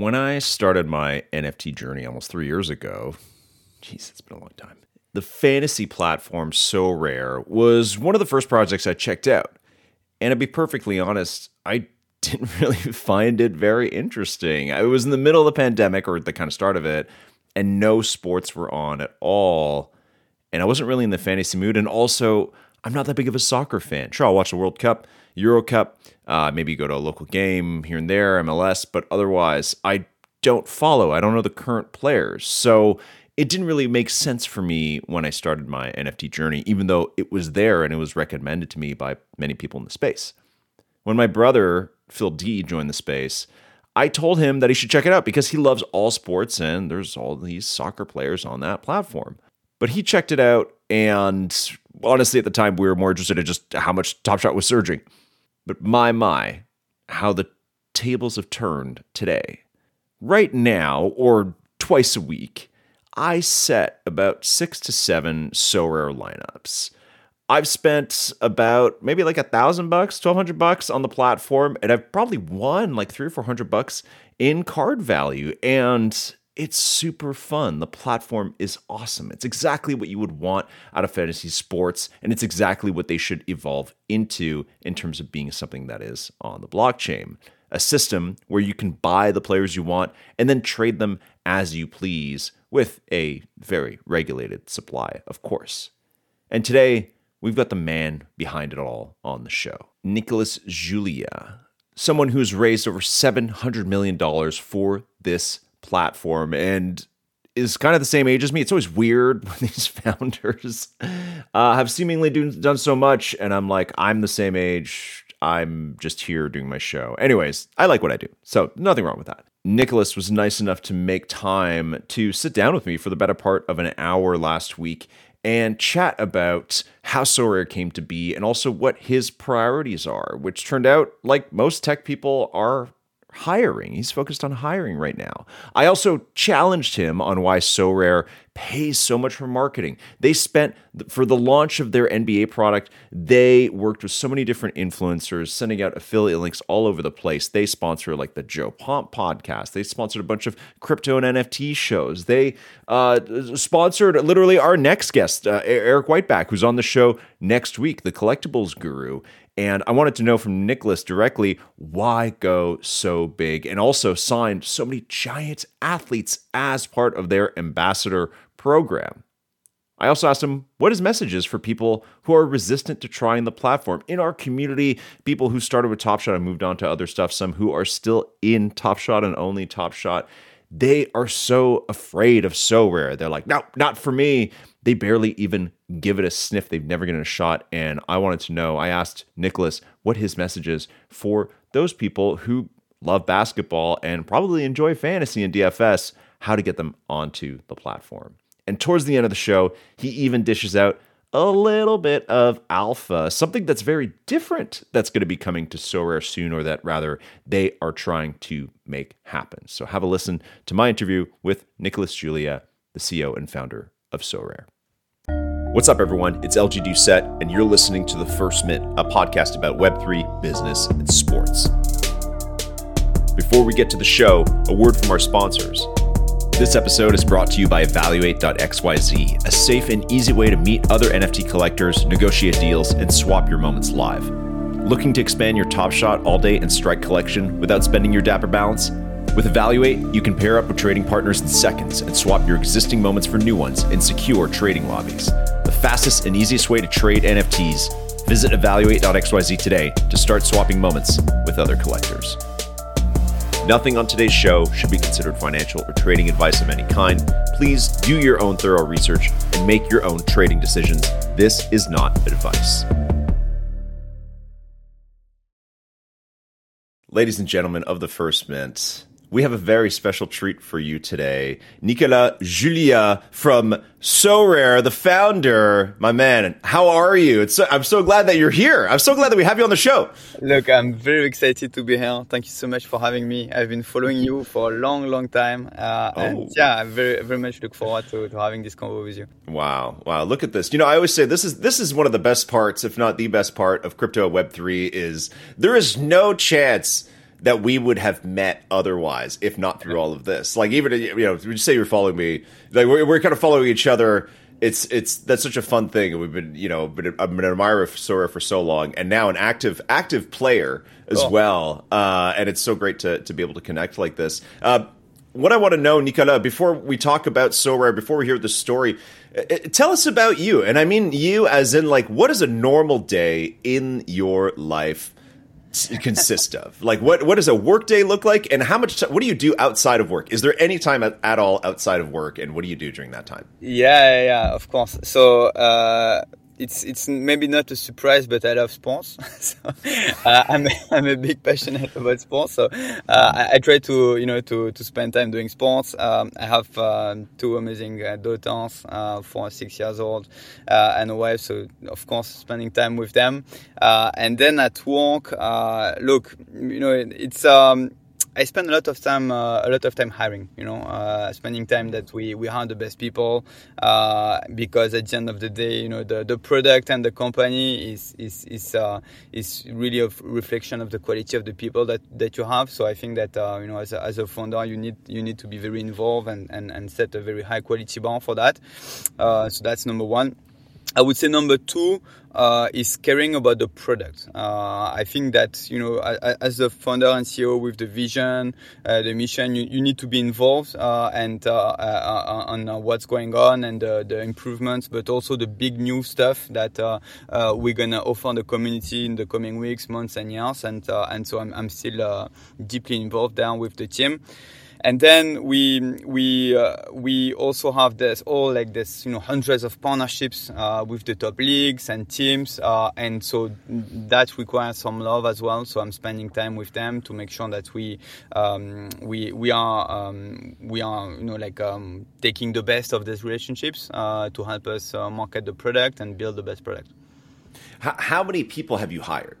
when I started my NFT journey almost three years ago, jeez, it's been a long time. The fantasy platform Sorare was one of the first projects I checked out. And to be perfectly honest, I didn't really find it very interesting. I was in the middle of the pandemic or the kind of start of it, and no sports were on at all. And I wasn't really in the fantasy mood. And also, I'm not that big of a soccer fan. Sure, I'll watch the World Cup, Euro Cup, uh, maybe go to a local game here and there, MLS, but otherwise, I don't follow. I don't know the current players. So it didn't really make sense for me when I started my NFT journey, even though it was there and it was recommended to me by many people in the space. When my brother, Phil D, joined the space, I told him that he should check it out because he loves all sports and there's all these soccer players on that platform. But he checked it out, and honestly, at the time, we were more interested in just how much Top Shot was surging. But my, my, how the tables have turned today. Right now, or twice a week, I set about six to seven Sorare lineups. I've spent about maybe like a thousand bucks, twelve hundred bucks on the platform, and I've probably won like three or four hundred bucks in card value. And it's super fun. The platform is awesome. It's exactly what you would want out of fantasy sports, and it's exactly what they should evolve into in terms of being something that is on the blockchain. A system where you can buy the players you want and then trade them as you please with a very regulated supply, of course. And today, we've got the man behind it all on the show Nicolas Julia, someone who's raised over $700 million for this platform and is kind of the same age as me. It's always weird when these founders uh, have seemingly do, done so much, and I'm like, I'm the same age. I'm just here doing my show. Anyways, I like what I do, so nothing wrong with that. Nicolas was nice enough to make time to sit down with me for the better part of an hour last week and chat about how Sorare came to be and also what his priorities are, which turned out, like most tech people, are hiring. He's focused on hiring right now. I also challenged him on why Sorare pays so much for marketing. They spent for the launch of their NBA product, they worked with so many different influencers, sending out affiliate links all over the place. They sponsor like the Joe Pomp podcast. They sponsored a bunch of crypto and NFT shows. They uh, sponsored literally our next guest, uh, Eric Whiteback, who's on the show next week, the collectibles guru. And I wanted to know from Nicolas directly why go so big and also signed so many giant athletes as part of their ambassador program. I also asked him what his message is for people who are resistant to trying the platform in our community, people who started with Top Shot and moved on to other stuff, some who are still in Top Shot and only Top Shot. They are so afraid of Sorare. They're like, no, not for me they barely even give it a sniff. They've never given a shot. And I wanted to know, I asked Nicolas what his message is for those people who love basketball and probably enjoy fantasy and DFS, how to get them onto the platform. And towards the end of the show, he even dishes out a little bit of alpha, something that's very different that's going to be coming to Sorare soon, or that rather they are trying to make happen. So have a listen to my interview with Nicolas Julia, the CEO and founder of Sorare. What's up, everyone? It's LG Doucette, and you're listening to The First Mint, a podcast about Web3, business, and sports. Before we get to the show, a word from our sponsors. This episode is brought to you by Evaluate.xyz, a safe and easy way to meet other NFT collectors, negotiate deals, and swap your moments live. Looking to expand your Top Shot, All Day, and Strike collection without spending your Dapper balance? With Evaluate, you can pair up with trading partners in seconds and swap your existing moments for new ones in secure trading lobbies. The fastest and easiest way to trade NFTs. Visit evaluate.xyz today to start swapping moments with other collectors. Nothing on today's show should be considered financial or trading advice of any kind. Please do your own thorough research and make your own trading decisions. This is not advice. Ladies and gentlemen of the First Mint, we have a very special treat for you today. Nicolas Julia from Sorare, the founder, my man. How are you? It's so, I'm so glad that you're here. I'm so glad that we have you on the show. Look, I'm very excited to be here. Thank you so much for having me. I've been following you for a long, long time. Uh, oh. And yeah, I very, very much look forward to, to having this convo with you. Wow. Wow. Look at this. You know, I always say this is, this is one of the best parts, if not the best part of crypto web three is there is no chance that we would have met otherwise if not through all of this. Like even you know, you say you're following me? Like we're, we're kind of following each other. It's it's that's such a fun thing. And we've been you know been, I've been an admirer of Sorare for so long, and now an active active player as oh. well. Uh, and it's so great to to be able to connect like this. Uh, what I want to know, Nicolas, before we talk about Sorare, before we hear the story, uh, uh, tell us about you. And I mean you as in like what is a normal day in your life consist of? Like, what what does a work day look like, and how much? T- what do you do outside of work? Is there any time at, at, all outside of work, and what do you do during that time? Yeah, yeah, of course. So. Uh, it's it's maybe not a surprise, but I love sports. so, uh, I'm I'm a big passionate about sports. So uh, I, I, try to you know to to spend time doing sports. Um, I have uh, two amazing uh, daughters, uh, four six years old, uh, and a wife. So of course, spending time with them. and then at work, look, you know, it, it's um, I spend a lot of time, uh, a lot of time hiring. You know, uh, spending time that we we hire the best people uh, because at the end of the day, you know, the, the product and the company is is is uh, is really a reflection of the quality of the people that, that you have. So I think that uh, you know, as a, as a founder, you need you need to be very involved and, and, and set a very high quality bar for that. Uh, so that's number one. I would say number two uh, is caring about the product. Uh, I think that you know, as a founder and CEO with the vision, uh, the mission, you, you, need to be involved uh, and uh, uh, on what's going on and the improvements, but also the big new stuff that we're gonna offer the community in the coming weeks, months, and years. And and so I'm, I'm still deeply involved there with the team and then we we uh, we also have this all like this you know hundreds of partnerships uh, with the top leagues and teams uh, and so that requires some love as well. So i'm spending time with them to make sure that we um, we we are um, we are you know like um, taking the best of these relationships uh, to help us uh, market the product and build the best product. How, how many people have you hired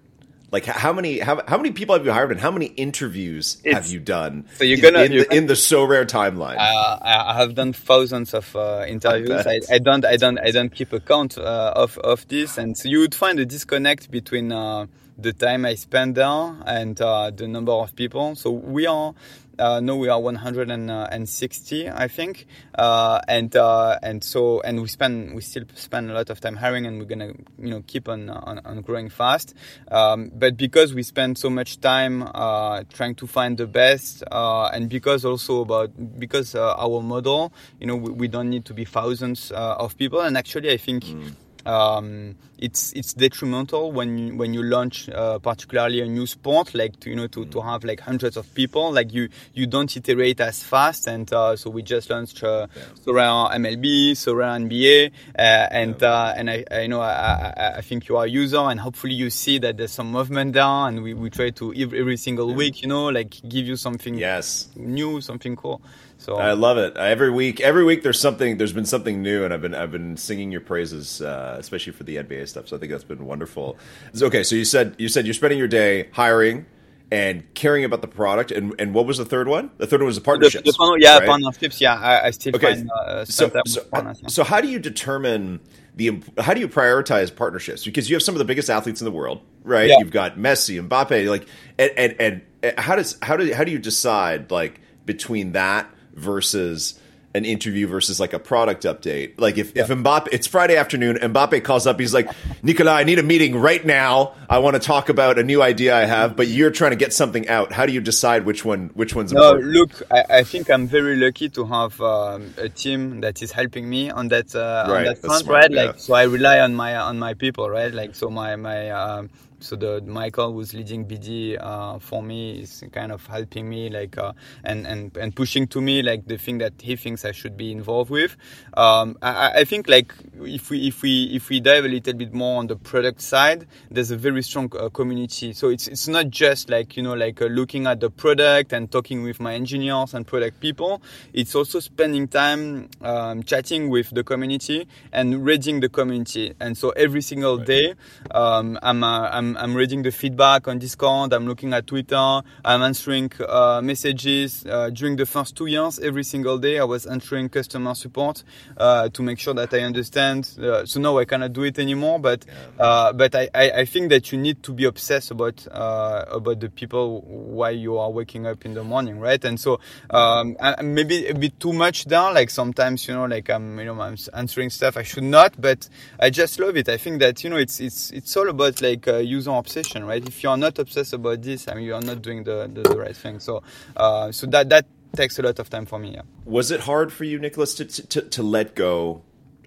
like how many how, how many people have you hired and how many interviews it's, have you done? So you're gonna in, you're the, in the Sorare timeline. Uh, I have done thousands of uh, interviews. I, I, don't I don't I don't keep account uh, of of this, and so you would find a disconnect between uh, the time I spend there and uh, the number of people. So we are uh, no, we are 160, I think, uh, and uh, and so and we spend we still spend a lot of time hiring, and we're gonna you know keep on on, on growing fast. Um, but because we spend so much time uh, trying to find the best, uh, and because also about because uh, our model, you know, we, we, don't need to be thousands of people, and actually, I think. Mm um, it's it's detrimental when you, when you launch uh, particularly a new sport like to, you know to, to have like hundreds of people like you you don't iterate as fast and uh, so we just launched uh, yeah. MLB Sorare NBA uh, and yeah. uh, and I, I know I, I, I, think you are a user and hopefully you see that there's some movement there and we, we try to every, every single yeah. week you know like give you something yes new something cool so I love it. Every week, every week there's something. There's been something new, and I've been I've been singing your praises, uh, especially for the NBA stuff. So I think that's been wonderful. Okay, so you said you said you're spending your day hiring and caring about the product, and and what was the third one? The third one was the partnerships. The, the, yeah, right? partnerships. Yeah, I, I still okay. find. Uh, so so, so how do you determine? The, how do you prioritize partnerships? Because you have some of the biggest athletes in the world, right? Yeah. You've got Messi, Mbappe, like, and, and, and how does how do how do you decide like between that versus an interview versus like a product update. Like if, yeah. if Mbappe, it's Friday afternoon, Mbappe calls up, he's like, Nicolas, I need a meeting right now. I want to talk about a new idea I have, but you're trying to get something out. How do you decide which one, which one's no, important? Look, I, I think I'm very lucky to have um, a team that is helping me on that, uh, right. on that front, smart, right? Yeah. Like, so I rely on my, on my people, right? Like, so my, my, um, so the Michael who's leading BD uh, for me is kind of helping me like uh, and and and pushing to me like the thing that he thinks I should be involved with. Um, I, I, think like if we if we if we dive a little bit more on the product side, there's a very strong uh, community. So it's it's not just like you know like uh, looking at the product and talking with my engineers and product people. It's also spending time um, chatting with the community and reading the community. And so every single day, um, I'm, uh, I'm I'm, I'm reading the feedback on Discord. I'm looking at Twitter. I'm answering uh, messages. Uh, during the first two years, every single day, I was answering customer support uh, to make sure that I understand. Uh, so now I cannot do it anymore. But uh, but I, I, I, think that you need to be obsessed about about the people why you are waking up in the morning, right? And so um, maybe a bit too much down. Like sometimes you know, like I'm you know I'm answering stuff I should not, but I just love it. I think that you know it's it's it's all about like uh, user obsession, right? If you are not obsessed about this, I mean, you are not doing the the, the right thing. So uh, so that that takes a lot of time for me. Yeah. Was it hard for you, Nicolas, to to, to let go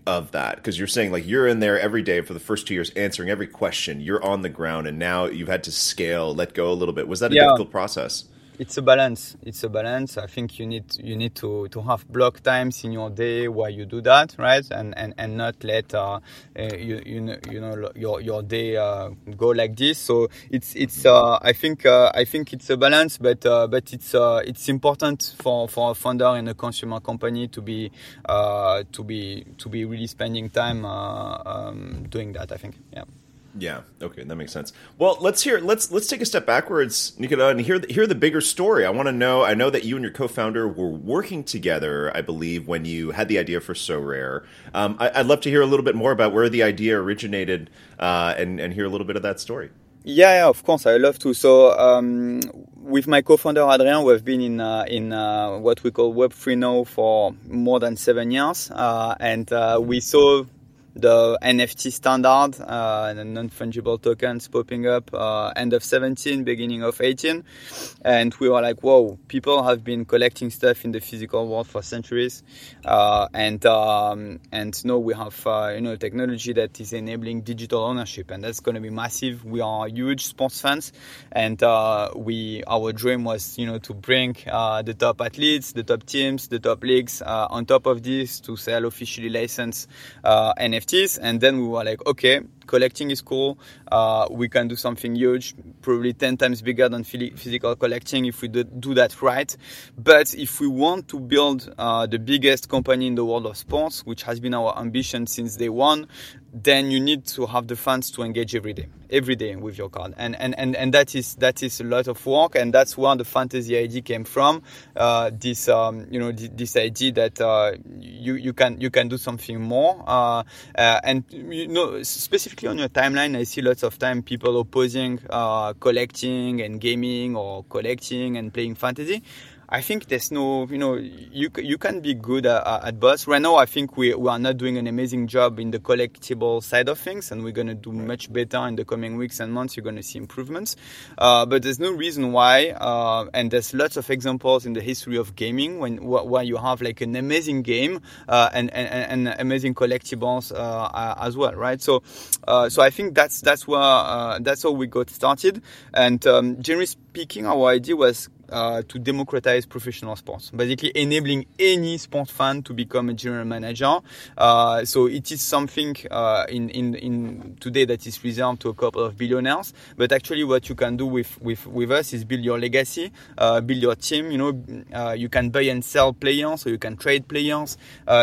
of that because you're saying like you're in there every day for the first two years answering every question you're on the ground and now you've had to scale let go a little bit was that a yeah. difficult process it's a balance. It's a balance. I think you need you need to, to have block times in your day where you do that, right? And and, and not let uh, uh, you you know, you know your your day uh, go like this. So it's it's uh, I think uh, I think it's a balance, but uh, but it's it's important for, for a founder in a consumer company to be to be to be really spending time um, doing that. I think, yeah. Yeah. Okay, that makes sense. Well, let's hear. Let's let's take a step backwards, Nicolas, and hear hear the bigger story. I want to know. I know that you and your co-founder were working together. I believe when you had the idea for Sorare. Um, I, would love to hear a little bit more about where the idea originated, uh, and and hear a little bit of that story. Yeah, yeah, of course, I love to. So, um, with my co-founder Adrien, we've been in uh, in uh, what we call Web three now for more than seven years, uh, and uh, we saw the NFT standard uh, and non-fungible tokens popping up uh, end of 17, beginning of 18, and we were like, "Whoa! People have been collecting stuff in the physical world for centuries, uh, and um, and now we have uh, you know technology that is enabling digital ownership, and that's going to be massive. We are huge sports fans, and uh, we our dream was you know to bring uh, the top athletes, the top teams, the top leagues on top of this to sell officially licensed NFT." 50s and then we were like okay collecting is cool. Uh, we can do something huge, probably 10 times bigger than physical collecting if we do, do that right. But if we want to build uh, the biggest company in the world of sports, which has been our ambition since day one, then you need to have the funds to engage every day, every day with your card, and and and, and that is that is a lot of work, and that's where the fantasy idea came from. Uh, this um, you know this idea that uh, you you can you can do something more, uh, uh, and you know specifically on your timeline, I see lots of time people opposing uh, collecting and gaming or collecting and playing fantasy. I think there's no, you know, you you can be good at, at both. Right now, I think we, we are not doing an amazing job in the collectible side of things, and we're going to do much better in the coming weeks and months. You're going to see improvements, uh, but there's no reason why. Uh, and there's lots of examples in the history of gaming when where you have like an amazing game uh, and, and, and amazing collectibles uh, as well, right? So, uh, so I think that's that's where uh, that's how we got started. And um, generally speaking, our idea was uh, to democratize professional sports, basically enabling any sport fan to become a general manager. Uh, so it is something uh, in, in, in today that is reserved to a couple of billionaires. But actually, what you can do with, with, with us is build your legacy, uh, build your team. You know, uh, you can buy and sell players, so you can trade players.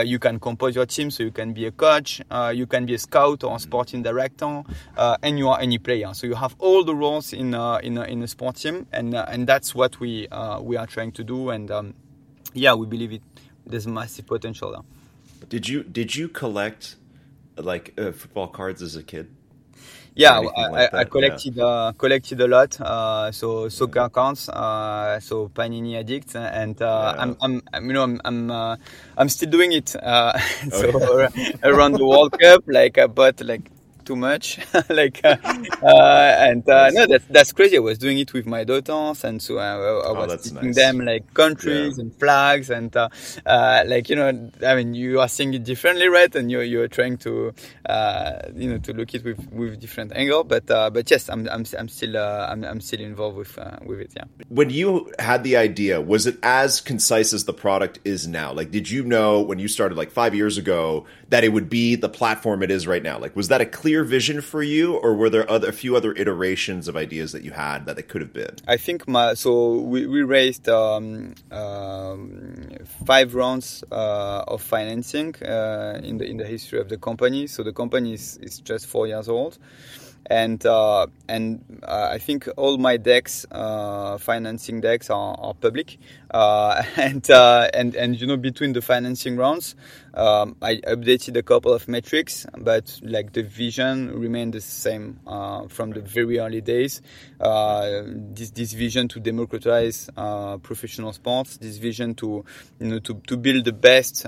You can compose your team, so you can be a coach. you can be a scout or a sporting director, and you are any player. So you have all the roles in in, in a sport team, and and that's what we uh, we are trying to do, and um, yeah, we believe it. There's massive potential there. Did you did you collect like uh, football cards as a kid? Yeah, I, like I, collected yeah. Uh, collected a lot. Uh, so soccer cards, uh, so Panini addict, and uh, yeah. I'm, I'm, I'm, you know I'm I'm, uh, I'm still doing it. Uh, so okay. around the World Cup, like I bought like too much. Like uh, uh, and uh, no that's that's crazy. I was doing it with my daughters and so i, I was oh, teaching nice. them like countries yeah. and flags and uh, uh, like you know i mean you are seeing it differently right? And you're, you're trying to uh, you know to look it with with different angle. But but yes i'm i'm, I'm still I'm, I'm still involved with with it yeah. When you had the idea was it as concise as the product is now? Like did you know when you started like five years ago that it would be the platform it is right now? Like was that a clear clear vision for you, or were there other, a few other iterations of ideas that you had that it could have been? I think my so we, we raised um, um, five rounds uh, of financing uh, in the in the history of the company. So the company is, is just four years old. and uh, and uh, I think all my decks, uh, financing decks, are, are public, uh, and uh, and and you know between the financing rounds, um, I updated a couple of metrics, but like the vision remained the same uh, from the very early days. this this vision to democratize professional sports, this vision to you know to, to build the best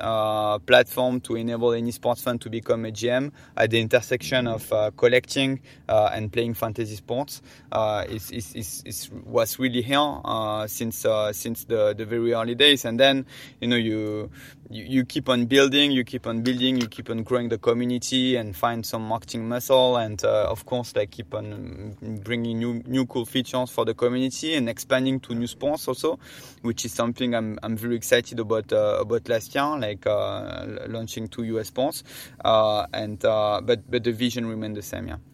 platform to enable any sports fan to become a GM at the intersection of collecting uh, and playing fantasy sports uh, is, is, is, is, was really here uh, since since the, the very early days. And then you know you, you you keep on building, you keep on building, you keep on growing the community and find some marketing muscle, and of course like keep on bringing new new cool features for the community and expanding to new sports also, which is something I'm I'm very excited about uh, about last year, like uh, launching two US sports, uh, and but but the vision remained the same, yeah.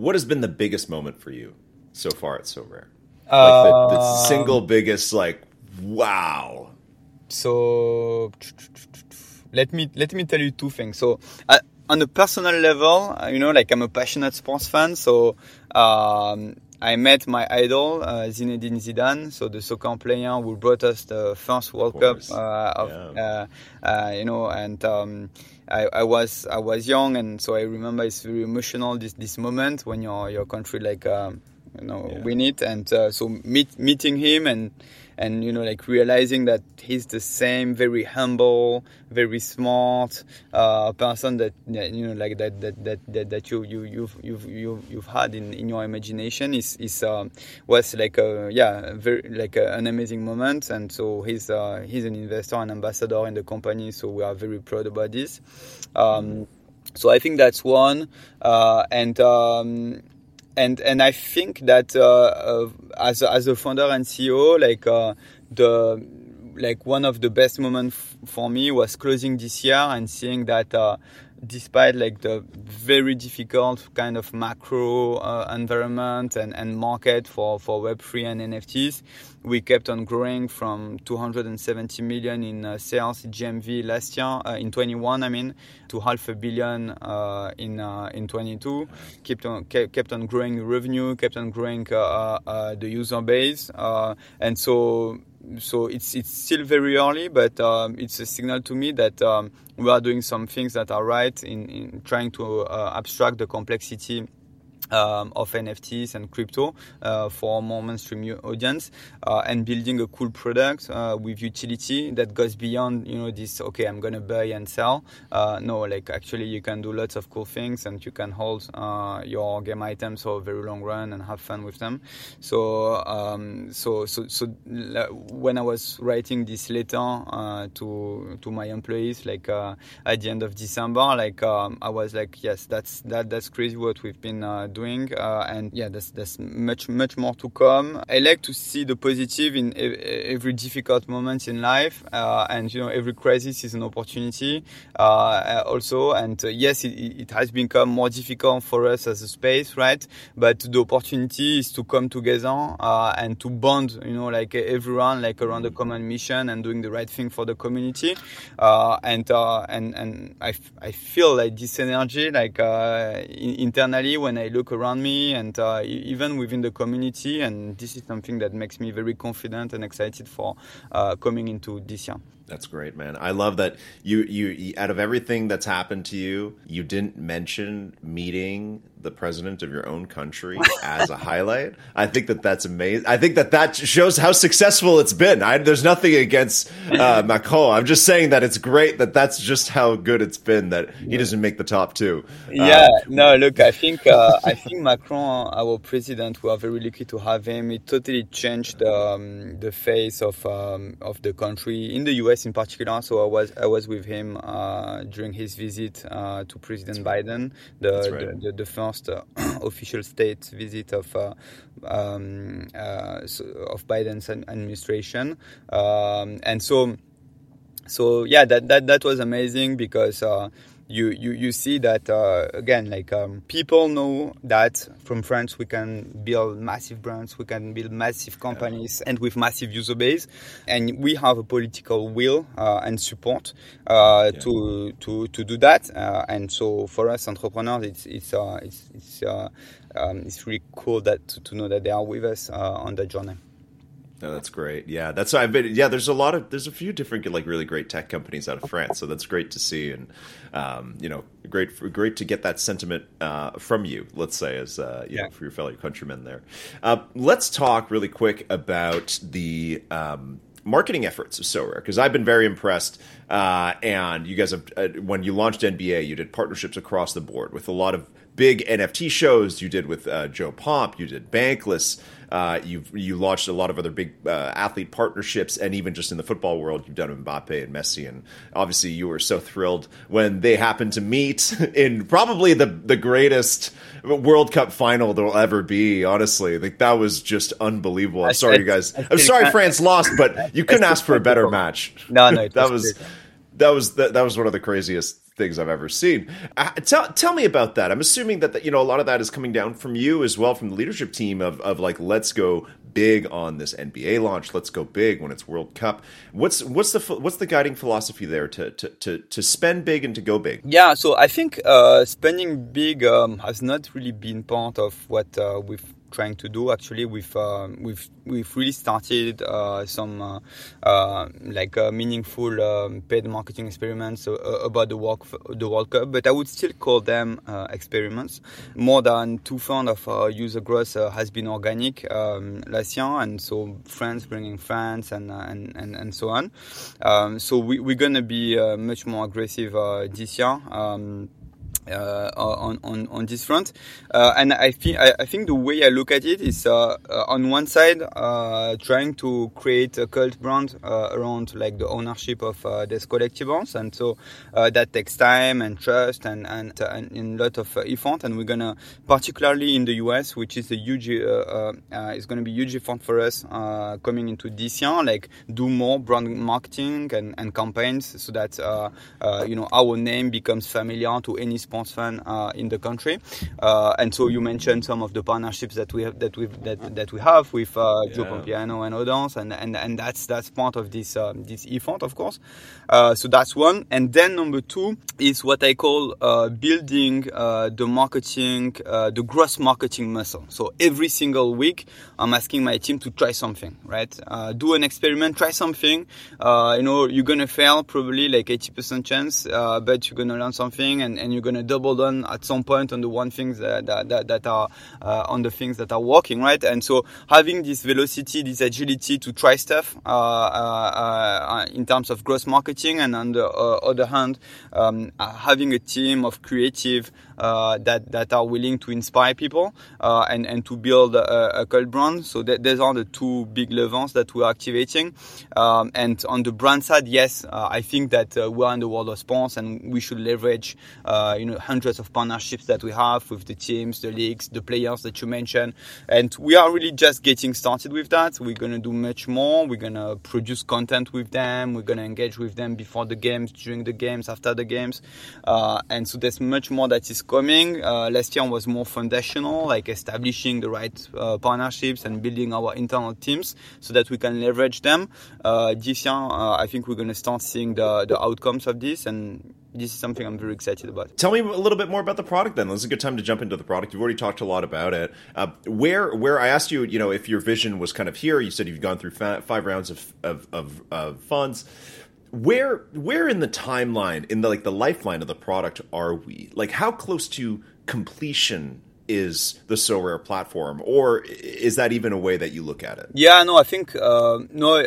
What has been the biggest moment for you so far at Sorare? Like the, the um, single biggest, like, wow. So let me let me tell you two things. So uh, on a personal level, you know, like I'm a passionate sports fan, so um, I met my idol uh, Zinedine Zidane, so the soccer player who brought us the first World Cup uh, of, yeah. Uh, uh, you know, and um, I, I, was I was young, and so I remember it's very emotional this this moment when your your country like um, you know yeah. win it, and uh, so meet, meeting him and and you know like realizing that he's the same very humble very smart uh, person that you know like that that that that, that you you you've you've you've, you've had in, in your imagination is is uh, was like a yeah very like a, an amazing moment. And so he's uh, he's an investor and ambassador in the company. So we are very proud about this. Um, so I think that's one. Uh, and um, and and I think that uh, uh, as as a founder and CEO, like uh, the like one of the best moments for me was closing this year and seeing that despite like the very difficult kind of macro uh, environment and, and market for, for Web3 and NFTs, we kept on growing from 270 million in uh, sales GMV last year, uh, in 21, I mean, to half a billion uh, in uh, in 22. Kept on kept on growing revenue, kept on growing uh, the user base, and so so it's it's still very early, but um, it's a signal to me that um, we are doing some things that are right in, in trying to uh, abstract the complexity um, of NFTs and crypto uh, for a more mainstream audience uh, and building a cool product uh, with utility that goes beyond you know this okay I'm gonna buy and sell. Uh, no like actually you can do lots of cool things and you can hold uh, your game items for a very long run and have fun with them. So um, so so so when I was writing this letter uh, to to my employees like at the end of December like um, I was like yes that's that that's crazy what we've been doing doing, uh, and yeah, there's there's much much more to come. I like to see the positive in every difficult moment in life, uh, and you know every crisis is an opportunity uh, also. And yes, it, it has become more difficult for us as a space, right? But the opportunity is to come together and to bond, you know, like everyone, like around a common mission and doing the right thing for the community. and and and I, I feel like this energy, like internally when I look around me and uh, even within the community. And this is something that makes me very confident and excited for uh, coming into this year. That's great, man. I love that you, you out of everything that's happened to you, you didn't mention meeting the president of your own country as a highlight. I think that that's amazing. I think that that shows how successful it's been. I, there's nothing against uh, Macron. I'm just saying that it's great that that's just how good it's been that he doesn't make the top two. Yeah, uh, no, look, I think uh, I think Macron, our president, we are very lucky to have him. It totally changed um, the face of um, of the country in the U.S in particular. So I was I was with him uh, during his visit uh, to President Biden, the, right. the, the, the first uh, official state visit of uh, um, uh, of Biden's administration, um, and so so yeah, that that that was amazing because uh, you you, you see that uh, again like um, people know that from France we can build massive brands, we can build massive companies, and with massive user base, and we have a political will uh, and support uh, yeah. to to to do that. Uh, and so for us entrepreneurs, it's it's it's it's, um, it's really cool that to, to know that they are with us on that journey. Oh, that's great. Yeah, that's I've been. Yeah, there's a lot of there's a few different like really great tech companies out of France, so that's great to see, and um, you know, great great to get that sentiment uh, from you. Let's say as uh, you yeah. know for your fellow countrymen there. Uh, let's talk really quick about the. Um, marketing efforts of Sorare because I've been very impressed. Uh, and you guys have, uh, when you launched NBA, you did partnerships across the board with a lot of big NFT shows. You did with uh, Joe Pomp, you did Bankless. Uh, you you launched a lot of other big uh, athlete partnerships, and even just in the football world, you've done Mbappe and Messi, and obviously you were so thrilled when they happened to meet in probably the the greatest World Cup final there'll ever be. Honestly, like that was just unbelievable. I'm sorry, you guys. I'm sorry France lost, but you couldn't ask for a better match. No, no, that was that was that, that was one of the craziest things I've ever seen. Uh, tell tell me about that. I'm assuming that the, you know a lot of that is coming down from you as well, from the leadership team of of like let's go big on this NBA launch. Let's go big when it's World Cup. What's what's the what's the guiding philosophy there to to to, to spend big and to go big? Yeah, so I think uh, spending big um, has not really been part of what uh, we've trying to do. Actually, we've uh, we've we've really started uh, some uh, uh like uh, meaningful um, paid marketing experiments uh, about the work the World Cup, but I would still call them experiments. More than two thirds of our user growth has been organic um, last year, and so friends bringing friends and and, and, and so on. Um, so we, we're gonna be much more aggressive this year. Uh, on, on, on this front. Uh, and I think I, think the way I look at it is uh, uh on one side uh, trying to create a cult brand uh, around like the ownership of these collectibles, and so that takes time and trust and and, and, and a lot of effort. And we're gonna particularly in the US, which is a huge is gonna be huge effort for us coming into this year, like do more brand marketing and, and campaigns so that you know our name becomes familiar to any sponsor fan uh, in the country. Uh, and so you mentioned some of the partnerships that we have that we that, that we have with uh, yeah. Joe Pompliano and others, and, and and that's that's part of this um, this effort, of course. Uh, so that's one. And then number two is what I call uh, building uh, the marketing, the gross marketing muscle. So every single week, I'm asking my team to try something, right? do an experiment, try something. you know, you're gonna fail probably like 80% chance, but you're gonna learn something and, and you're gonna double down at some point on the one things that, that, that are uh, on the things that are working, right? And so having this velocity, this agility to try stuff uh, uh, in terms of gross marketing, and on the other hand, um, having a team of creative uh, that that are willing to inspire people uh, and and to build a, a cult brand. So that, these are the two big levers that we're activating. Um, and on the brand side, yes, uh, I think that we're in the world of sports and we should leverage you know hundreds of partnerships that we have with the teams, the leagues, the players that you mentioned, and we are really just getting started with that. We're gonna do much more. We're gonna produce content with them. We're gonna engage with them before the games, during the games, after the games, uh, and so there's much more that is coming. Uh, last year was more foundational, like establishing the right uh, partnerships and building our internal teams so that we can leverage them. Uh, this year, uh, I think we're going to start seeing the, the outcomes of this and this is something I'm very excited about. Tell me a little bit more about the product then. This is a good time to jump into the product. You've already talked a lot about it. Uh, where where I asked you, you know, if your vision was kind of here. You said you've gone through five rounds of, of, of, of funds where where in the timeline in the like the lifeline of the product are we like how close to completion is the Sorare platform or is that even a way that you look at it yeah no i think uh, no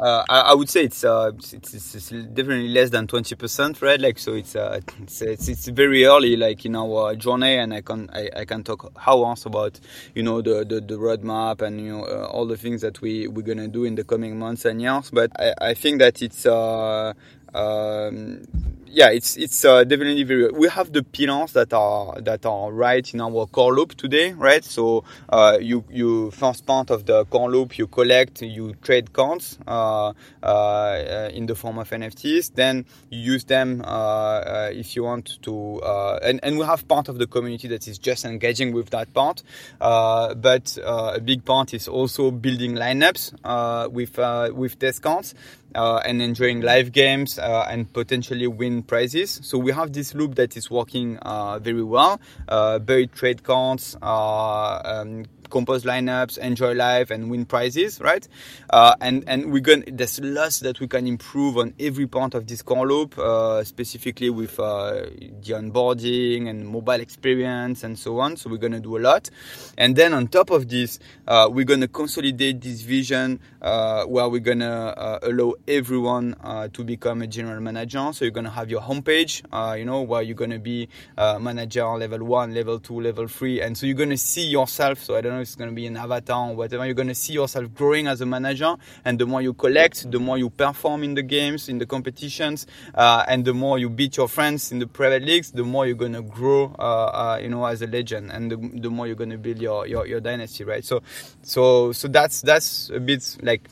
uh, I, I, would say it's, uh, it's, it's, definitely less than 20%, right? Like, so it's, uh, it's, it's, it's, very early, like in our journey, and I can, I, I can talk hours about, you know, the, the, the roadmap and, you know, uh, all the things that we, we're gonna do in the coming months and years. But I, I think that it's, uh, um, yeah, it's it's uh, definitely very. We have the pillars that are that are right in our core loop today, right? So uh, you you first part of the core loop, you collect, you trade coins uh, uh in the form of NFTs. Then you use them uh, uh, if you want to, and and we have part of the community that is just engaging with that part. but a big part is also building lineups with with discounts uh, and enjoying live games and potentially win prizes. So we have this loop that is working uh, very well. Uh, buried trade counts, uh, um, compose lineups, enjoy life, and win prizes, right? Uh, and and we're going there's lots that we can improve on every part of this core loop, uh, specifically with uh, the onboarding and mobile experience and so on. So we're going to do a lot, and then on top of this, uh, we're going to consolidate this vision uh, where we're going to allow everyone to become a general manager. So you're going to have your homepage, you know, where you're going to be manager level one, level two, level three, and so you're going to see yourself. So I don't know it's going to be an avatar or whatever, you're going to see yourself growing as a manager. And the more you collect, the more you perform in the games, in the competitions, uh, and the more you beat your friends in the private leagues, the more you're going to grow, uh, uh, you know, as a legend, and the, the more you're going to build your, your, your dynasty, right? So, so, so that's that's a bit like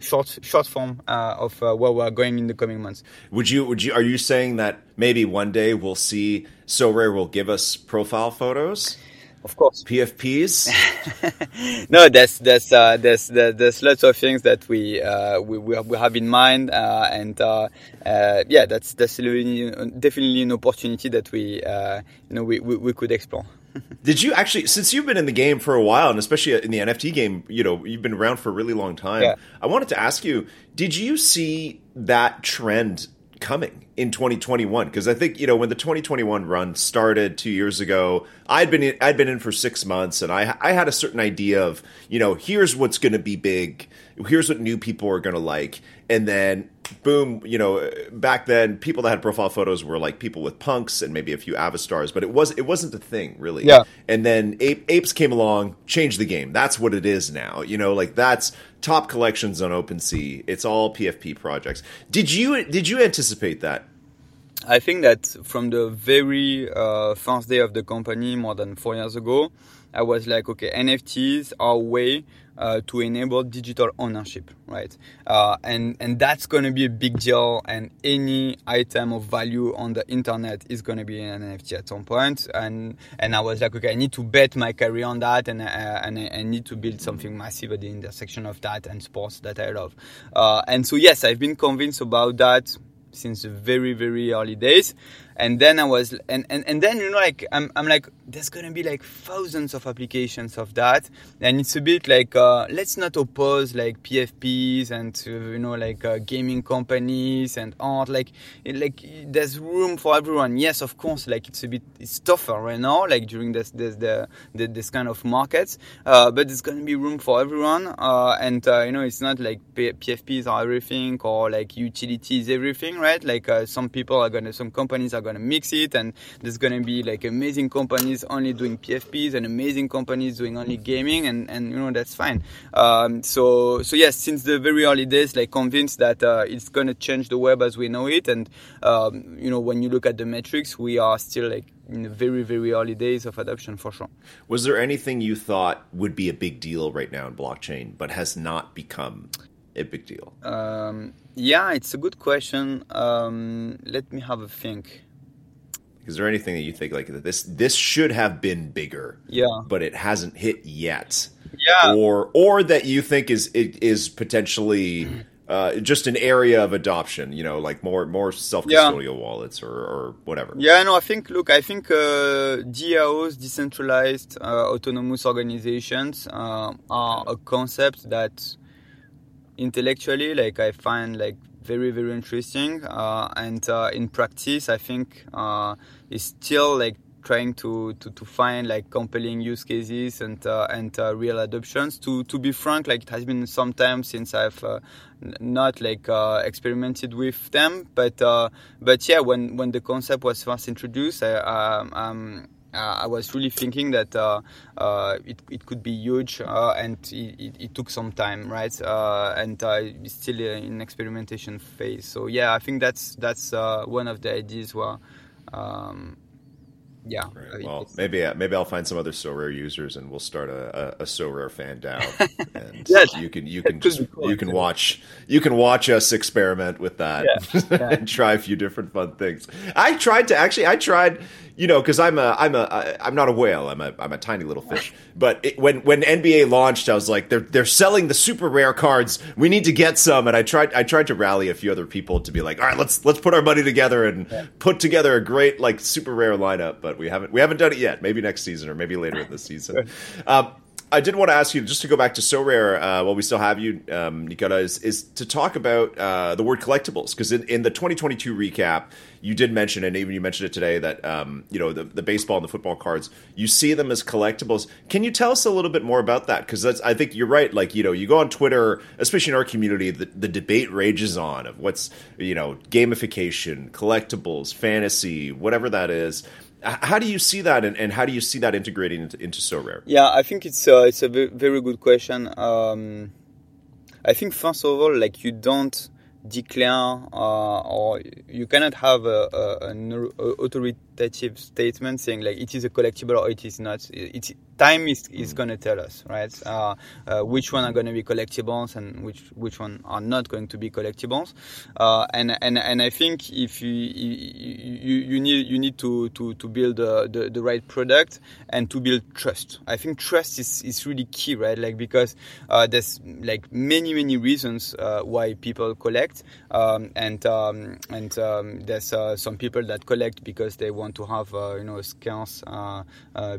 short short form uh, of uh, where we're going in the coming months. Would you would you are you saying that maybe one day we'll see Sorare will give us profile photos? Of course. PFPs? no, there's there's uh, there's there's lots of things that we uh, we, we have in mind, uh, and uh, uh, yeah, that's that's definitely an opportunity that we uh, you know we, we, we could explore. Did you actually, since you've been in the game for a while, and especially in the NFT game, you know, you've been around for a really long time. Yeah. I wanted to ask you, did you see that trend coming in 2021 because I think you know when the 2021 run started 2 years ago I'd been in, I'd been in for 6 months and I I had a certain idea of you know here's what's going to be big here's what new people are going to like and then boom you know back then people that had profile photos were like people with punks and maybe a few avastars but it was it wasn't a thing really. Yeah. And then Ape, apes came along changed the game. That's what it is now you know like that's top collections on OpenSea. It's all PFP projects. Did you did you anticipate that I think that from the very uh, first day of the company, more than four years ago, I was like, okay, NFTs are a way uh, to enable digital ownership, right? Uh, and and that's to be a big deal. And any item of value on the internet is to be an NFT at some point. And and I was like, okay, I need to bet my career on that, and uh, and I, I, need to build something massive at the intersection of that and sports that I love. Uh, and so yes, I've been convinced about that since very very early days and then I was and, and and then you know like I'm I'm like there's gonna be like thousands of applications of that. And it's a bit like uh, let's not oppose like PFPs and uh, you know like uh, gaming companies and art. Like it, like there's room for everyone. Yes of course like it's a bit it's tougher right now like during this this the, this kind of markets. Uh, but there's gonna be room for everyone. Uh, and you know it's not like P- PFPs are everything or like utilities everything right? Like some people are gonna some companies are gonna gonna mix it and there's gonna be like amazing companies only doing PFPs and amazing companies doing only gaming and, and you know that's fine. Um, so so yes, since the very early days, like convinced that uh, it's gonna change the web as we know it, and um, you know when you look at the metrics, we are still like in the very very early days of adoption for sure. Was there anything you thought would be a big deal right now in blockchain, but has not become a big deal? Um, yeah, it's a good question. Um, let me have a think. Is there anything that you think like this this should have been bigger, yeah, but it hasn't hit yet, yeah, or or that you think is it is potentially uh, just an area of adoption, you know, like more more self custodial yeah. wallets or, or whatever. Yeah, no, I think look, I think uh, DAOs, decentralized uh, autonomous organizations, uh, are a concept that intellectually, like I find like very very interesting, uh, and uh, in practice, I think is still like trying to, to, to find like compelling use cases and uh, and uh, real adoptions. To to be frank, like it has been some time since I've uh, not like uh, experimented with them, but uh, but yeah, when when the concept was first introduced, I um, um, I was really thinking that uh, uh, it, it could be huge, uh, and it, it, it, took some time, right? and it's still in experimentation phase. So yeah, I think that's that's one of the ideas where. Um, yeah. Right. Well, maybe uh, maybe I'll find some other Sorare users and we'll start a, a, a Sorare fan down, and yes. you can you can just cool, you can watch you can watch us experiment with that yeah. Yeah. and try a few different fun things. I tried to actually I tried you know, because I'm a I'm a I'm not a whale. I'm a I'm a tiny little fish. But it, when when NBA launched, I was like, they're they're selling the super rare cards. We need to get some. And I tried I tried to rally a few other people to be like, all right, let's let's put our money together and yeah. put together a great like super rare lineup. But we haven't we haven't done it yet. Maybe next season or maybe later in the season. Um, I did want to ask you just to go back to Sorare uh, while we still have you, um, Nicola, is, is to talk about uh, the word collectibles because in, in, the 2022 recap, you did mention, and even you mentioned it today, that um, you know the, the baseball and the football cards, you see them as collectibles. Can you tell us a little bit more about that? Because I think you're right. Like you know, you go on Twitter, especially in our community, the, the debate rages on of what's you know gamification, collectibles, fantasy, whatever that is how do you see that, and, and how do you see that integrating into, into Sorare? Yeah, I think it's uh, it's a very good question. Um, I think first of all, like you don't declare uh, or you cannot have a, a, an authoritative statement saying like it is a collectible or it is not. Time is, is mm. going to tell us, right? Uh, uh, which one are going to be collectibles and which which one are not going to be collectibles. Uh, and and and I think if you you, you need you need to to, to build the, the, right product and to build trust. I think trust is, is really key, right? Like because uh, there's like many many reasons uh, why people collect, um, and um, and um, there's uh, some people that collect because they want to have you know a scarce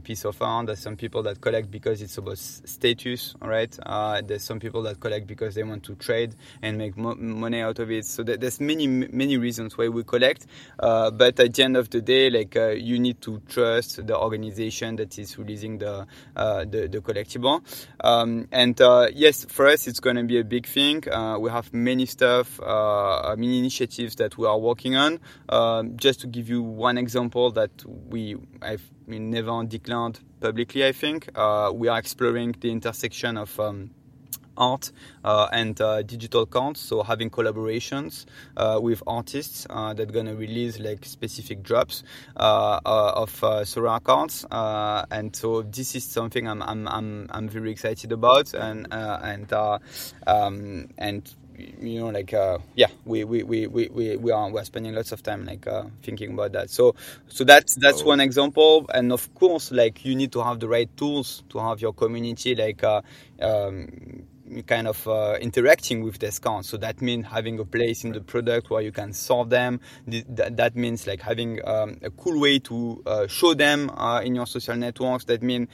piece of art. There's some people people that collect because it's about status, right? Uh, there's some people that collect because they want to trade and make mo- money out of it. So there's many many reasons why we collect. Uh, but at the end of the day, like uh, you need to trust the organization that is releasing the uh, the, the, collectible. Um, and uh, yes, for us, it's going to be a big thing. Uh, we have many stuff, many initiatives that we are working on. Um, just to give you one example that we I've never declared publicly, I think. Uh, we are exploring the intersection of um, art uh, and uh, digital counts. So having collaborations uh, with artists uh, that are gonna release like specific drops uh, uh, of uh, Sorare counts, and so this is something I'm I'm I'm, I'm very excited about, and and um, and you know like uh, yeah we, we, we, we, we are we're spending lots of time like uh, thinking about that so so that's that's oh. one example and of course like you need to have the right tools to have your community like uh, um, kind of uh, interacting with this count. So that means having a place in the product where you can sort them. That, that means like having um, a cool way to uh, show them uh, in your social networks. That means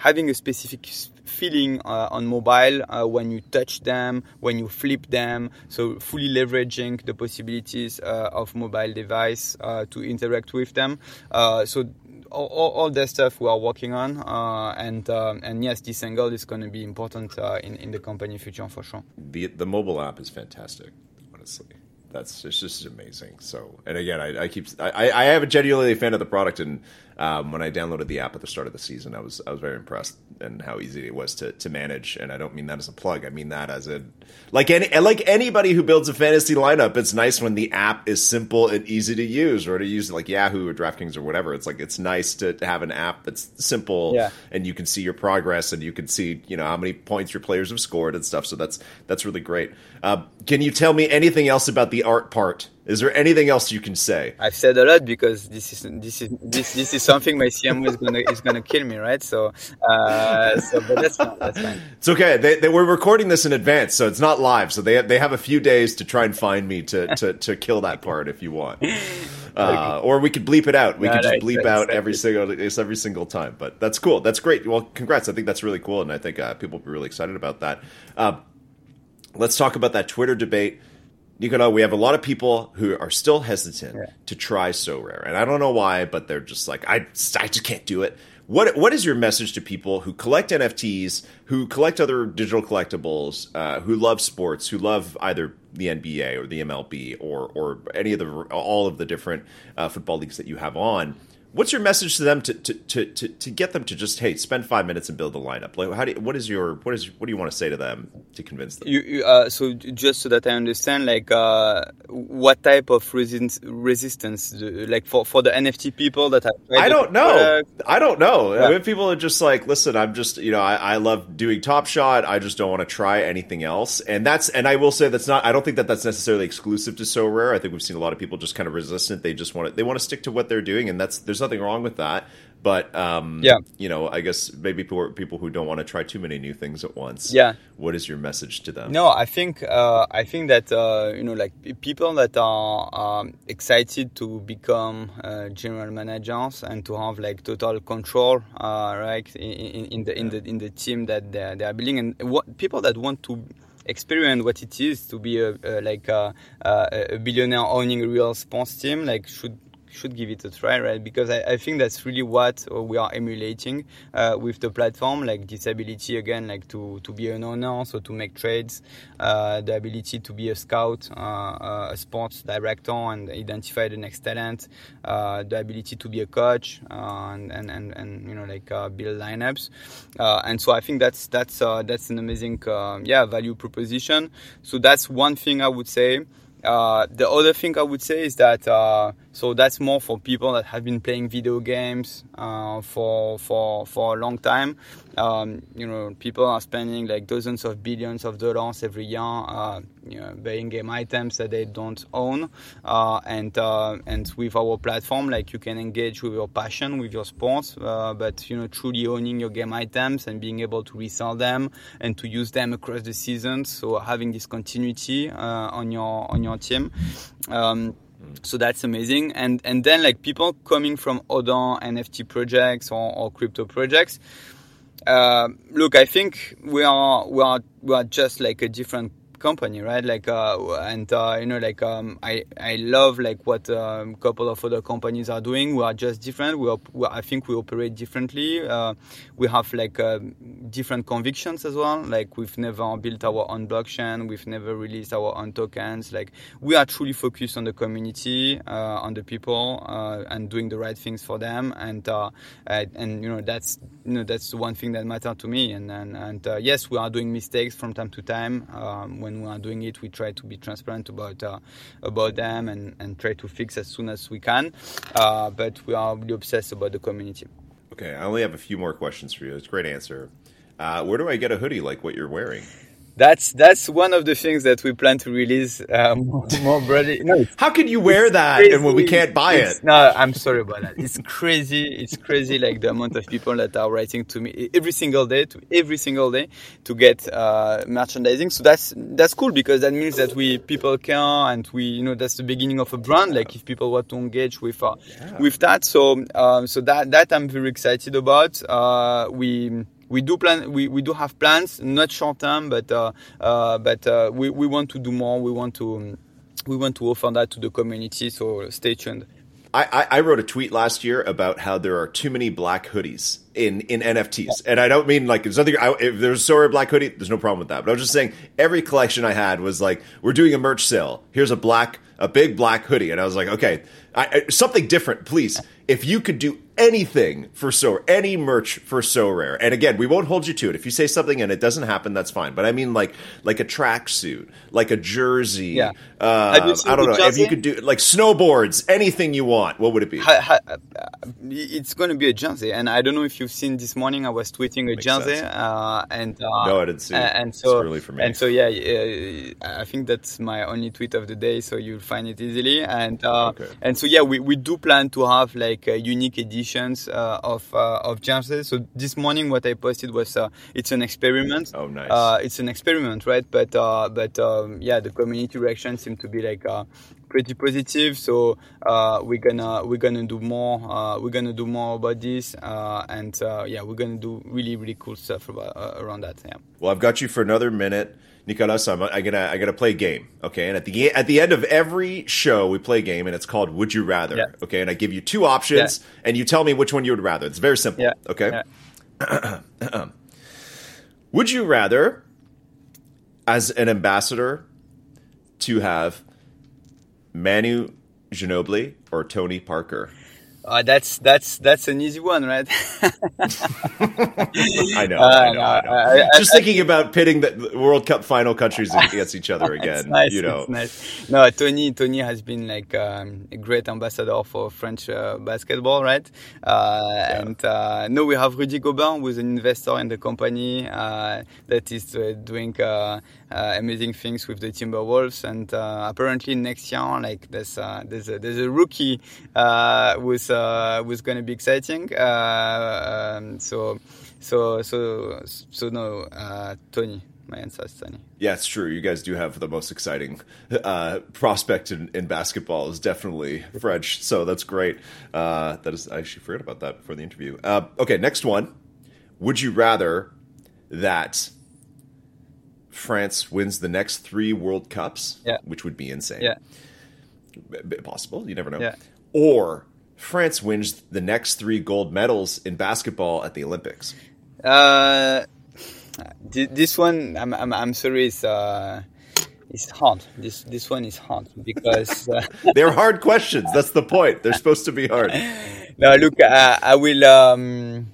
having a specific feeling uh, on mobile uh, when you touch them, when you flip them. So fully leveraging the possibilities uh, of mobile device uh, to interact with them. Uh, so all, all, all that stuff we are working on, uh, and and yes, this angle is going to be important in in the company future for sure. The the mobile app is fantastic, honestly that's it's just amazing. So, and again, I, I keep I, I am a genuinely fan of the product, and um, when I downloaded the app at the start of the season, I was I was very impressed and how easy it was to, to manage. And I don't mean that as a plug; I mean that as a like any like anybody who builds a fantasy lineup. It's nice when the app is simple and easy to use, or to use like Yahoo or DraftKings or whatever. It's like it's nice to, to have an app that's simple, yeah. and you can see your progress and you can see you know how many points your players have scored and stuff. So that's that's really great. Uh, can you tell me anything else about the art part? Is there anything else you can say? I've said a lot because this is this is this this is something my CMO is gonna is gonna kill me, right? So, uh, so but that's fine. That's fine. It's okay. They, they were recording this in advance, so it's not live. So they they have a few days to try and find me to to, to kill that part if you want. Uh, or we could bleep it out. We no, could just bleep out every single every single time. But that's cool. That's great. Well, congrats. I think that's really cool, and I think uh, people will be really excited about that. Uh, let's talk about that Twitter debate. Nicolas, we have a lot of people who are still hesitant yeah. to try Sorare, and I don't know why, but they're just like, I, I just can't do it. What what is your message to people who collect NFTs, who collect other digital collectibles, uh, who love sports, who love either the NBA or the MLB or or any of the all of the different uh, football leagues that you have on? What's your message to them to, to, to, to, to get them to just hey spend five minutes and build a lineup? Like how do you, what is your what is what do you want to say to them to convince them? You, you, uh, so just so that I understand, like uh, what type of resistance resistance like for, for the NFT people that have I don't know. Product? I don't know. Yeah. I mean, people are just like, listen, I'm just you know I, I love doing Top Shot. I just don't want to try anything else. And that's and I will say that's not. I don't think that that's necessarily exclusive to Sorare. I think we've seen a lot of people just kind of resistant. They just want to they want to stick to what they're doing, and that's there's there's nothing wrong with that. But um, yeah, you know, I guess maybe people people who don't want to try too many new things at once. Yeah, what is your message to them? No, I think uh, I think that uh, you know, like people that are um, excited to become uh, general managers and to have like total control, uh, right, in, in, the in the in the team that they are, they are building, and what people that want to experience what it is to be a, a like a, a, billionaire owning a real sports team like should should give it a try, right? Because I, I think that's really what we are emulating uh, with the platform, like this ability again, like to, to be an owner, so to make trades, uh, the ability to be a scout, uh, uh a sports director, and identify the next talent, uh, the ability to be a coach, uh, and, and, and, and you know like build lineups, and so I think that's that's that's an amazing yeah value proposition. So that's one thing I would say. Uh, the other thing I would say is that uh, so that's more for people that have been playing video games uh, for for for a long time. Um, you know, people are spending like dozens of billions of dollars every year, uh, you know, buying game items that they don't own. Uh, and uh, and with our platform, like you can engage with your passion, with your sports, but you know, truly owning your game items and being able to resell them and to use them across the seasons. So having this continuity on your on your team. Um, so that's amazing. And and then like people coming from other nft projects or, or crypto projects uh, look i think we are we are we are just like a different company, right? Like, uh, and uh, you know, like um, I I love like what a um, couple of other companies are doing. We are just different. We, op- I think we operate differently. Uh, we have like uh, different convictions as well. Like we've never built our own blockchain. We've never released our own tokens. Like we are truly focused on the community, uh, on the people, uh, and doing the right things for them. And and you know that's you know that's one thing that matters to me. And and, and yes, we are doing mistakes from time to time. Um, when we are doing it, we try to be transparent about uh, about them and, and try to fix as soon as we can. Uh, but we are really obsessed about the community. Okay, I only have a few more questions for you. It's a great answer. Uh, where do I get a hoodie like what you're wearing? That's that's one of the things that we plan to release uh, more, more broadly. No, how can you wear that crazy. and when we can't buy it's, it? No, I'm sorry about that. It's crazy. It's crazy, like the amount of people that are writing to me every single day, to every single day, to get uh, merchandising. So that's that's cool because that means that we people care and we you know that's the beginning of a brand. Like if people want to engage with uh, yeah. with that, so um, so that that I'm very excited about. Uh, we we do plan we, we do have plans not short term but uh, uh, but uh, we, we want to do more we want to we want to offer that to the community so stay tuned I, I wrote a tweet last year about how there are too many black hoodies in, in NFTs, and I don't mean like there's nothing. I, if there's a story black hoodie, there's no problem with that. But I was just saying every collection I had was like we're doing a merch sale. Here's a black, a big black hoodie, and I was like, okay, I, something different, please. If you could do anything for so any merch for Sorare. And again, we won't hold you to it. If you say something and it doesn't happen, that's fine. But I mean, like like a tracksuit, like a jersey. Yeah. Uh, I don't know if you could do like snowboards, anything you want. What would it be? Ha, ha, uh, it's going to be a jersey, and I don't know if you've seen this morning. I was tweeting a jersey, uh, and uh, no, I didn't see. It. And so, it's early for me. And so, yeah, I think that's my only tweet of the day, so you'll find it easily. And uh, okay. and so, yeah, we, we do plan to have like a unique editions uh, of uh, of jerseys. So this morning, what I posted was uh, it's an experiment. Oh, nice. it's an experiment, right? But but um, yeah, the community reaction seemed to be like pretty positive. So uh, we're gonna we're gonna do more. Uh, we're gonna do more about this, uh, and yeah, we're gonna do really really cool stuff about, around that. Yeah. Well, I've got you for another minute. Nicolas, I'm, I'm gonna I gotta play a game, okay? And at the at the end of every show, we play a game, and it's called Would You Rather, yeah. okay? And I give you two options, yeah. and you tell me which one you would rather. It's very simple, yeah. okay? would you rather, as an ambassador, to have Manu Ginobili or Tony Parker? Uh, that's that's that's an easy one, right? I know, uh, I know, I know. I, I, Just thinking about pitting the World Cup final countries against each other again. nice, you know, nice. No, Tony, Tony has been like um, a great ambassador for French uh, basketball, right? Uh, yeah. And uh, no, we have Rudy Gobert, who's an investor in the company uh, that is doing amazing things with the Timberwolves. And apparently next year, like there's there's a, there's a rookie who's uh, going to be exciting. Uh, um, so, so, so, so no, uh, Tony. My answer is Tony. Yeah, it's true. You guys do have the most exciting uh, prospect in, in, basketball. Is definitely French. So that's great. Uh, that is. I actually forgot about that before the interview. Uh, okay, next one. Would you rather that France wins the next three World Cups, yeah. which would be insane. Yeah. Possible. You never know. Yeah. Or France wins the next three gold medals in basketball at the Olympics? Uh, this one, I'm, I'm, I'm sorry, it's, uh, it's hard. This this one is hard because uh, they're hard questions. That's the point. They're supposed to be hard. No, look, I, I will. Um,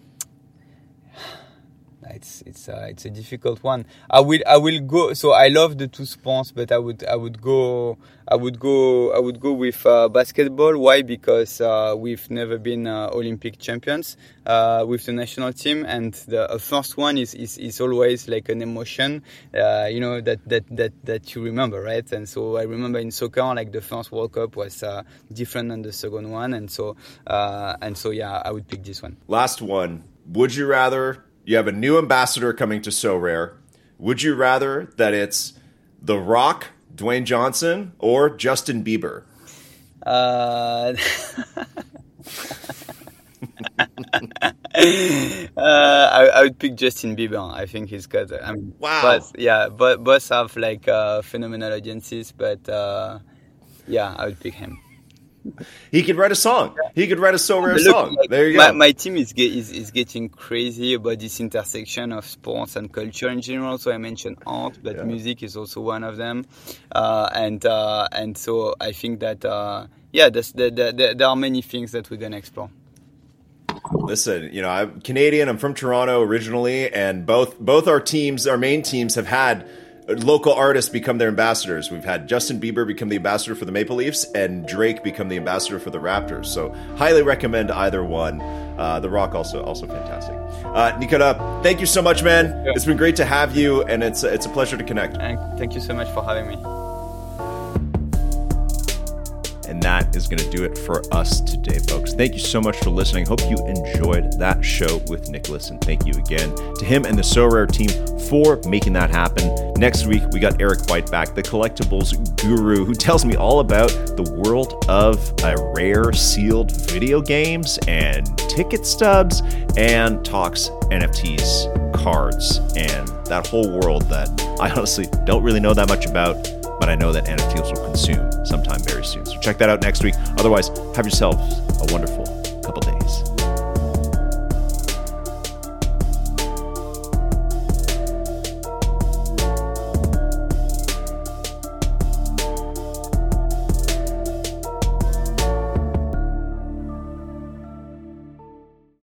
it's it's uh, it's a difficult one. I will I will go. So I love the two sports, but I would I would go I would go I would go with uh, basketball. Why? Because uh, we've never been uh, Olympic champions uh, with the national team, and the uh, first one is, is, is always like an emotion, you know that, that that that you remember, right? And so I remember in soccer, like the first World Cup was different than the second one, and so and so yeah, I would pick this one. Last one. Would you rather you have a new ambassador coming to Sorare? Would you rather that it's The Rock? Dwayne Johnson or Justin Bieber? Uh, uh, I, I, would pick Justin Bieber. I think he's got. I mean, wow. Both, yeah, but both have like uh, phenomenal audiences. But uh, yeah, I would pick him he could write a song. He could write a Sorare song. Like, there you my, go. My team is, get, is, is getting crazy about this intersection of sports and culture in general. So I mentioned art, but yeah. music is also one of them. Uh, and uh, and so I think that uh, yeah, there, there, there are many things that we're gonna explore. Listen, you know, I'm Canadian. I'm from Toronto originally, and both both our teams, our main teams, have had local artists become their ambassadors. We've had Justin Bieber become the ambassador for the Maple Leafs and Drake become the ambassador for the Raptors. So highly recommend either one. Uh, the Rock also also fantastic. Uh, thank you so much, man. Yeah. It's been great to have you, and it's it's a pleasure to connect. And thank you so much for having me. And that is going to do it for us today, folks. Thank you so much for listening. Hope you enjoyed that show with Nicolas. And thank you again to him and the Sorare team for making that happen. Next week, we got Eric White back, the collectibles guru, who tells me all about the world of rare sealed video games and ticket stubs and talks NFTs, cards, and that whole world that I honestly don't really know that much about but I know that NFTs will consume sometime very soon. So check that out next week. Otherwise, have yourselves a wonderful